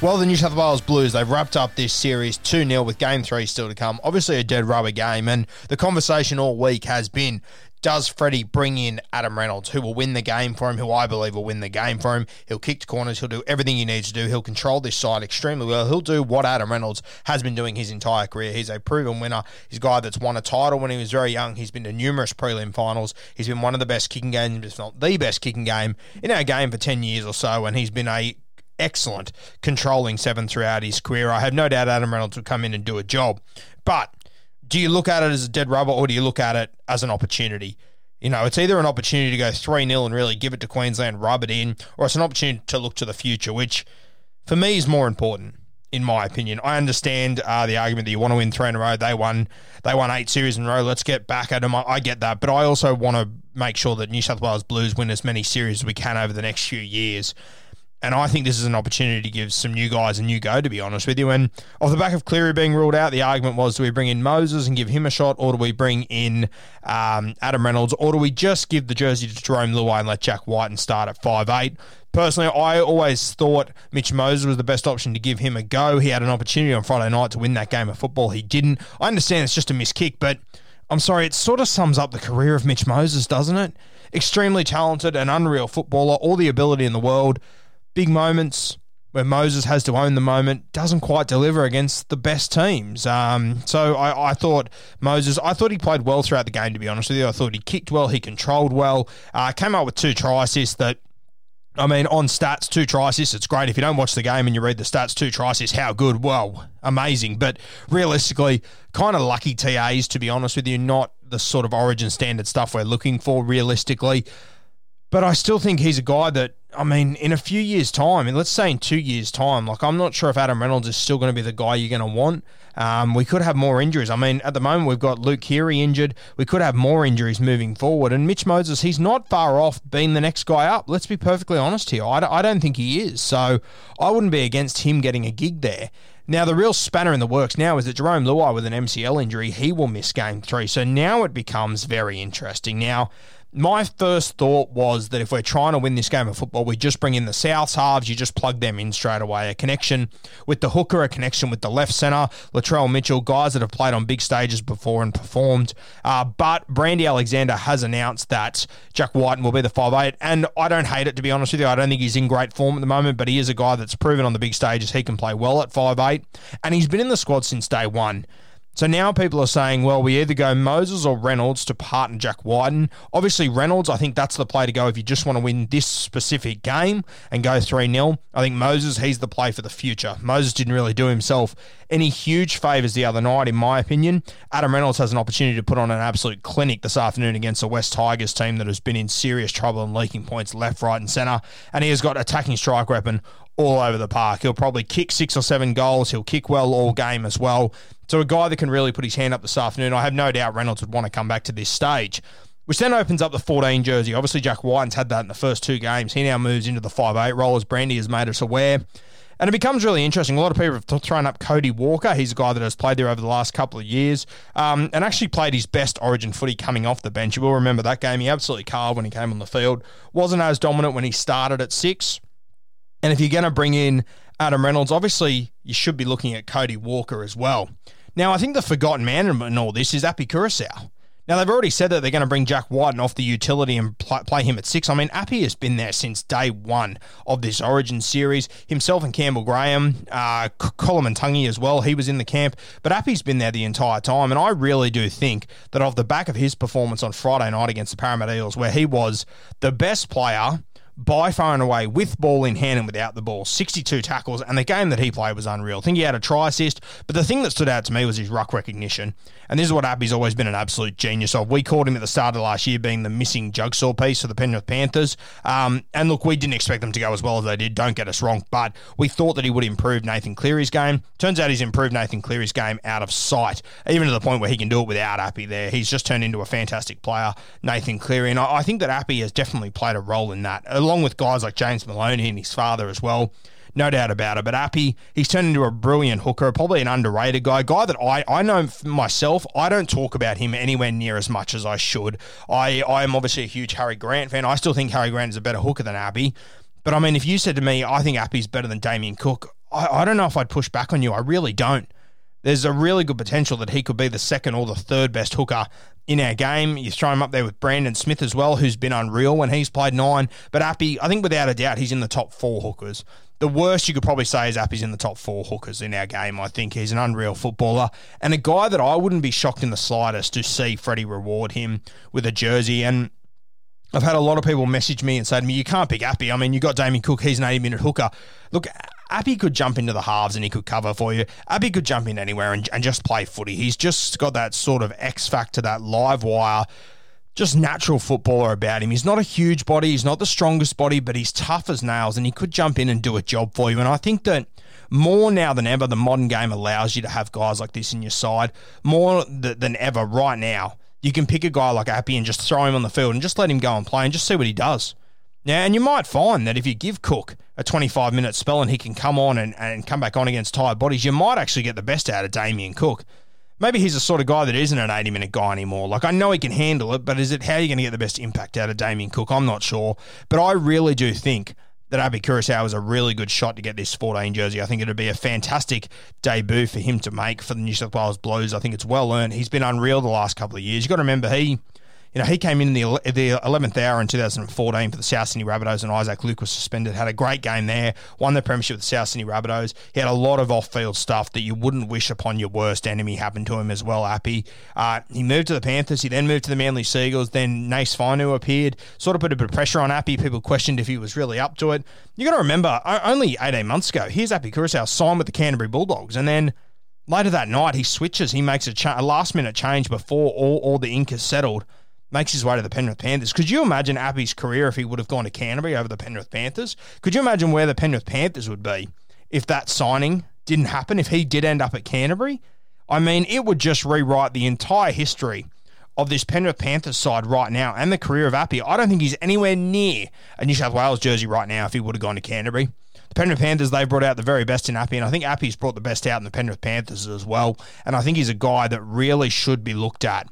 Well, the New South Wales Blues, they've wrapped up this series 2 0 with game three still to come. Obviously, a dead rubber game. And the conversation all week has been does Freddie bring in Adam Reynolds, who will win the game for him, who I believe will win the game for him? He'll kick corners, he'll do everything he needs to do, he'll control this side extremely well. He'll do what Adam Reynolds has been doing his entire career. He's a proven winner. He's a guy that's won a title when he was very young. He's been to numerous prelim finals. He's been one of the best kicking games, if not the best kicking game in our game for 10 years or so, and he's been a excellent controlling seven throughout his career. I have no doubt Adam Reynolds will come in and do a job. But do you look at it as a dead rubber or do you look at it as an opportunity? You know, it's either an opportunity to go 3 0 and really give it to Queensland, rub it in, or it's an opportunity to look to the future, which for me is more important. In my opinion, I understand uh, the argument that you want to win three in a row. They won, they won eight series in a row. Let's get back at them. I, I get that, but I also want to make sure that New South Wales Blues win as many series as we can over the next few years. And I think this is an opportunity to give some new guys a new go, to be honest with you. And off the back of Cleary being ruled out, the argument was do we bring in Moses and give him a shot, or do we bring in um, Adam Reynolds, or do we just give the jersey to Jarome Luai and let Jack Wighton start at five eight? Personally, I always thought Mitch Moses was the best option to give him a go. He had an opportunity on Friday night to win that game of football. He didn't. I understand it's just a missed kick, but I'm sorry, it sort of sums up the career of Mitch Moses, doesn't it? Extremely talented and unreal footballer, all the ability in the world big moments where Moses has to own the moment doesn't quite deliver against the best teams. Um, so I, I, thought Moses, I thought he played well throughout the game. To be honest with you, I thought he kicked well, he controlled well, uh, came up with two try assists that. I mean, on stats, two assists, it's great. If you don't watch the game and you read the stats, two assists, how good? Well, amazing. But realistically, kind of lucky TAs, to be honest with you, not the sort of origin standard stuff we're looking for realistically. But I still think he's a guy that, I mean, in a few years' time, let's say in two years' time, like I'm not sure if Adam Reynolds is still going to be the guy you're going to want. Um, we could have more injuries. I mean, at the moment we've got Luke Keary injured. We could have more injuries moving forward. And Mitch Moses, he's not far off being the next guy up. Let's be perfectly honest here. I, I don't think he is. So I wouldn't be against him getting a gig there. Now, the real spanner in the works now is that Jarome Luai with an MCL injury, he will miss game three. So now it becomes very interesting. Now, my first thought was that if we're trying to win this game of football, we just bring in the South halves, you just plug them in straight away. A connection with the hooker, a connection with the left centre, Latrell Mitchell, guys that have played on big stages before and performed. Uh, but Brandy Alexander has announced that Jack Wighton will be the 5'8, and I don't hate it, to be honest with you. I don't think he's in great form at the moment, but he is a guy that's proven on the big stages he can play well at 5'8, and he's been in the squad since day one. So now people are saying, well, we either go Moses or Reynolds to partner Jack Wighton. Obviously, Reynolds, I think that's the play to go if you just want to win this specific game and go 3 0. I think Moses, he's the play for the future. Moses didn't really do himself any huge favours the other night, in my opinion. Adam Reynolds has an opportunity to put on an absolute clinic this afternoon against the West Tigers team that has been in serious trouble and leaking points left, right, and centre. And he has got attacking strike weapon all over the park. He'll probably kick six or seven goals. He'll kick well all game as well. So a guy that can really put his hand up this afternoon. I have no doubt Reynolds would want to come back to this stage. which then opens up the 14 jersey. Obviously, Jack Wighton's had that in the first two games. He now moves into the 5'8 role, as Brandy has made us aware. And it becomes really interesting. A lot of people have thrown up Cody Walker. He's a guy that has played there over the last couple of years um, and actually played his best origin footy coming off the bench. You will remember that game. He absolutely carved when he came on the field. Wasn't as dominant when he started at six. And if you're going to bring in Adam Reynolds, obviously you should be looking at Cody Walker as well. Now, I think the forgotten man in all this is Api Koroisau. Now, they've already said that they're going to bring Jack Wighton off the utility and play, play him at six. I mean, Api has been there since day one of this Origin series. Himself and Campbell Graham, uh, Koloamatangi as well, he was in the camp. But Api's been there the entire time. And I really do think that off the back of his performance on Friday night against the Parramatta Eels, where he was the best player by far and away with ball in hand and without the ball. 62 tackles, and the game that he played was unreal. I think he had a try assist, but the thing that stood out to me was his ruck recognition. And this is what Api's always been an absolute genius of. We called him at the start of last year being the missing jigsaw piece for the Penrith Panthers. Um, and look, we didn't expect them to go as well as they did, don't get us wrong, but we thought that he would improve Nathan Cleary's game. Turns out he's improved Nathan Cleary's game out of sight, even to the point where he can do it without Api there. He's just turned into a fantastic player, Nathan Cleary. And I, I think that Api has definitely played a role in that, along with guys like James Maloney and his father as well. No doubt about it. But Api, he's turned into a brilliant hooker, probably an underrated guy. guy that I, I know myself, I don't talk about him anywhere near as much as I should. I, I am obviously a huge Harry Grant fan. I still think Harry Grant is a better hooker than Api. But I mean, if you said to me, I think Api's better than Damien Cook, I, I don't know if I'd push back on you. I really don't. There's a really good potential that he could be the second or the third best hooker in our game. You throw him up there with Brandon Smith as well, who's been unreal when he's played nine. But Api, I think without a doubt, he's in the top four hookers. The worst you could probably say is Api's in the top four hookers in our game. I think he's an unreal footballer and a guy that I wouldn't be shocked in the slightest to see Freddie reward him with a jersey. And I've had a lot of people message me and say to me, you can't pick Api. I mean, you got Damien Cook, he's an 80 minute hooker. Look, Api could jump into the halves and he could cover for you. Api could jump in anywhere and, and just play footy. He's just got that sort of X factor, that live wire, just natural footballer about him. He's not a huge body, he's not the strongest body, but he's tough as nails and he could jump in and do a job for you. And I think that more now than ever, the modern game allows you to have guys like this in your side. More th- than ever, right now, you can pick a guy like Api and just throw him on the field and just let him go and play and just see what he does. Yeah, and you might find that if you give Cook a 25 minute spell and he can come on and, and come back on against tired bodies, you might actually get the best out of Damien Cook. Maybe he's the sort of guy that isn't an 80 minute guy anymore. Like, I know he can handle it, but is it how are you going to get the best impact out of Damien Cook? I'm not sure. But I really do think that Api Koroisau is a really good shot to get this 14 jersey. I think it'd be a fantastic debut for him to make for the New South Wales Blues. I think it's well earned. He's been unreal the last couple of years. You've got to remember, he you know, he came in, in the the 11th hour in 2014 for the South Sydney Rabbitohs, and Isaac Luke was suspended. Had a great game there, won the premiership with the South Sydney Rabbitohs. He had a lot of off-field stuff that you wouldn't wish upon your worst enemy happen to him as well. Api, uh, he moved to the Panthers. He then moved to the Manly Sea Eagles. Then Nace Fainu appeared, sort of put a bit of pressure on Api. People questioned if he was really up to it. You got to remember, only 18 months ago, here's Api Koroisau signed with the Canterbury Bulldogs, and then. Later that night, he switches. He makes a, cha- a last minute change before all, all the ink is settled makes his way to the Penrith Panthers. Could you imagine Api's career if he would have gone to Canterbury over the Penrith Panthers? Could you imagine where the Penrith Panthers would be if that signing didn't happen, if he did end up at Canterbury? I mean, it would just rewrite the entire history of this Penrith Panthers side right now and the career of Api. I don't think he's anywhere near a New South Wales jersey right now if he would have gone to Canterbury. The Penrith Panthers, they've brought out the very best in Api, and I think Api's brought the best out in the Penrith Panthers as well. And I think he's a guy that really should be looked at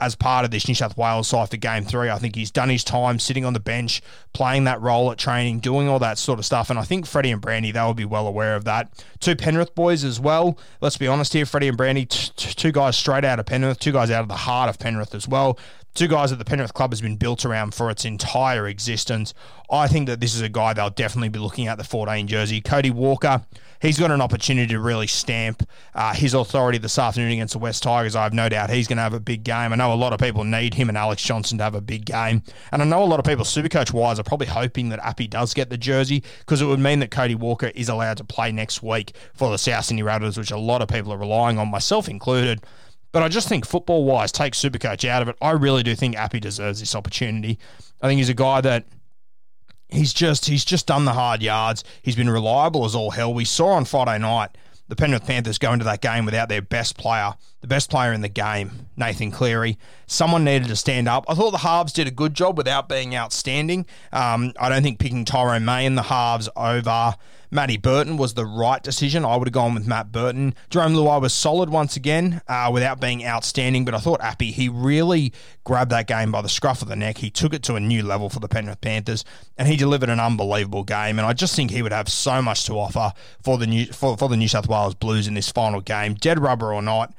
as part of this New South Wales side for game three. I think he's done his time sitting on the bench, playing that role at training, doing all that sort of stuff. And I think Freddie and Brandy, they will be well aware of that. Two Penrith boys as well. Let's be honest here, Freddie and Brandy, t- t- two guys straight out of Penrith, two guys out of the heart of Penrith as well. Two guys that the Penrith club has been built around for its entire existence. I think that this is a guy they'll definitely be looking at the 14 jersey. Cody Walker, he's got an opportunity to really stamp uh, his authority this afternoon against the West Tigers. I have no doubt he's going to have a big game. I know a lot of people need him and Alex Johnson to have a big game. And I know a lot of people, Supercoach wise, are probably hoping that Api does get the jersey because it would mean that Cody Walker is allowed to play next week for the South Sydney Rabbitohs, which a lot of people are relying on, myself included. But I just think football wise, take Supercoach out of it. I really do think Api deserves this opportunity. I think he's a guy that he's just he's just done the hard yards. He's been reliable as all hell. We saw on Friday night the Penrith Panthers go into that game without their best player the best player in the game, Nathan Cleary. Someone needed to stand up. I thought the halves did a good job without being outstanding. Um, I don't think picking Tyrone May in the halves over Matty Burton was the right decision. I would have gone with Matt Burton. Jarome Luai was solid once again uh, without being outstanding, but I thought Api, he really grabbed that game by the scruff of the neck. He took it to a new level for the Penrith Panthers, and he delivered an unbelievable game. And I just think he would have so much to offer for the New, for, for the New South Wales Blues in this final game. Dead rubber or not,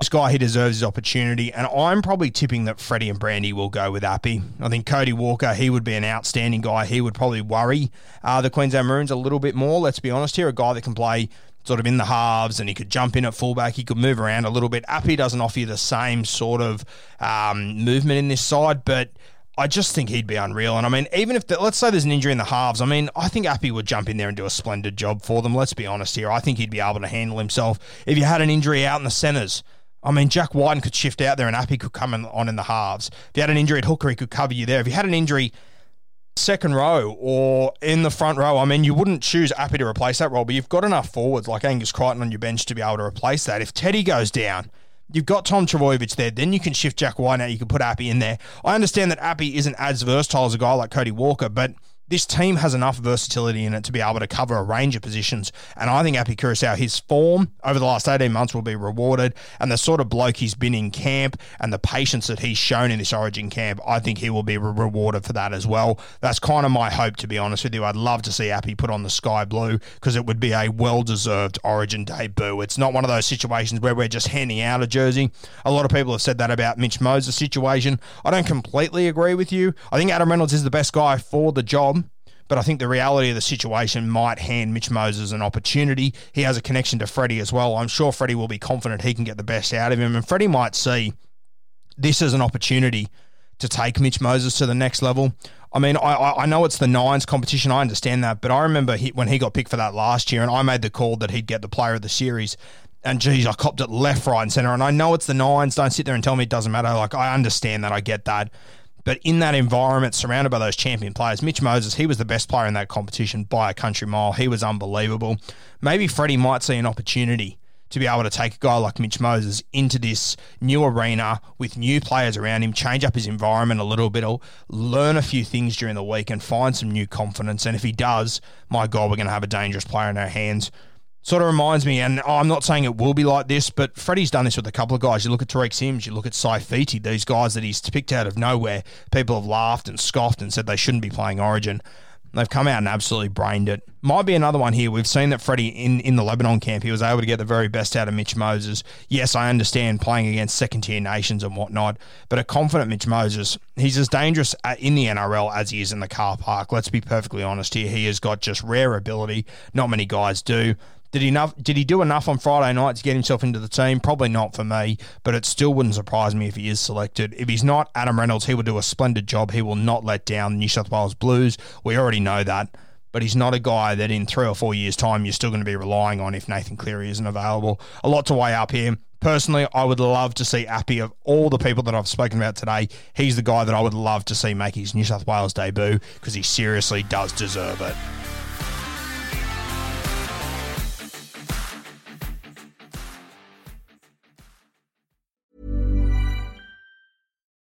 this guy, he deserves his opportunity, and I'm probably tipping that Freddie and Brandy will go with Api. I think Cody Walker, he would be an outstanding guy. He would probably worry uh, the Queensland Maroons a little bit more, let's be honest here. A guy that can play sort of in the halves and he could jump in at fullback. He could move around a little bit. Api doesn't offer you the same sort of um, movement in this side, but I just think he'd be unreal. And I mean, even if, the, let's say there's an injury in the halves, I mean, I think Api would jump in there and do a splendid job for them. Let's be honest here. I think he'd be able to handle himself. If you had an injury out in the centres, I mean, Jack Wighton could shift out there and Api could come in, on in the halves. If you had an injury at hooker, he could cover you there. If you had an injury second row or in the front row, I mean, you wouldn't choose Api to replace that role, but you've got enough forwards like Angus Crichton on your bench to be able to replace that. If Teddy goes down, You've got Tom Trbojevic there. Then you can shift Jack Wighton out. You can put Api in there. I understand that Api isn't as versatile as a guy like Cody Walker, but this team has enough versatility in it to be able to cover a range of positions. And I think Api Koroisau, his form over the last 18 months will be rewarded. And the sort of bloke he's been in camp and the patience that he's shown in this Origin camp, I think he will be re- rewarded for that as well. That's kind of my hope, to be honest with you. I'd love to see Api put on the sky blue because it would be a well deserved Origin debut. It's not one of those situations where we're just handing out a jersey. A lot of people have said that about Mitch Moses' situation. I don't completely agree with you. I think Adam Reynolds is the best guy for the job. But I think the reality of the situation might hand Mitch Moses an opportunity. He has a connection to Freddie as well. I'm sure Freddie will be confident he can get the best out of him. And Freddie might see this as an opportunity to take Mitch Moses to the next level. I mean, I, I know it's the Nines competition. I understand that. But I remember he, when he got picked for that last year, and I made the call that he'd get the player of the series. And geez, I copped it left, right, and center. And I know it's the Nines. Don't sit there and tell me it doesn't matter. Like, I understand that. I get that. But in that environment, surrounded by those champion players, Mitch Moses, he was the best player in that competition by a country mile. He was unbelievable. Maybe Freddie might see an opportunity to be able to take a guy like Mitch Moses into this new arena with new players around him, change up his environment a little bit, learn a few things during the week, and find some new confidence. And if he does, my God, we're going to have a dangerous player in our hands Sort of reminds me, and I'm not saying it will be like this, but Freddie's done this with a couple of guys. You look at Tariq Sims, you look at Saifiti, these guys that he's picked out of nowhere. People have laughed and scoffed and said they shouldn't be playing Origin. They've come out and absolutely brained it. Might be another one here. We've seen that Freddie in, in the Lebanon camp, he was able to get the very best out of Mitch Moses. Yes, I understand playing against second tier nations and whatnot, but a confident Mitch Moses, he's as dangerous uh, in the NRL as he is in the car park. Let's be perfectly honest here. He has got just rare ability. Not many guys do. Did he enough? Did he do enough on Friday night to get himself into the team? Probably not for me, but it still wouldn't surprise me if he is selected. If he's not, Adam Reynolds, he will do a splendid job. He will not let down the New South Wales Blues. We already know that, but he's not a guy that in three or four years' time you're still going to be relying on if Nathan Cleary isn't available. A lot to weigh up here. Personally, I would love to see Api of all the people that I've spoken about today. He's the guy that I would love to see make his New South Wales debut because he seriously does deserve it.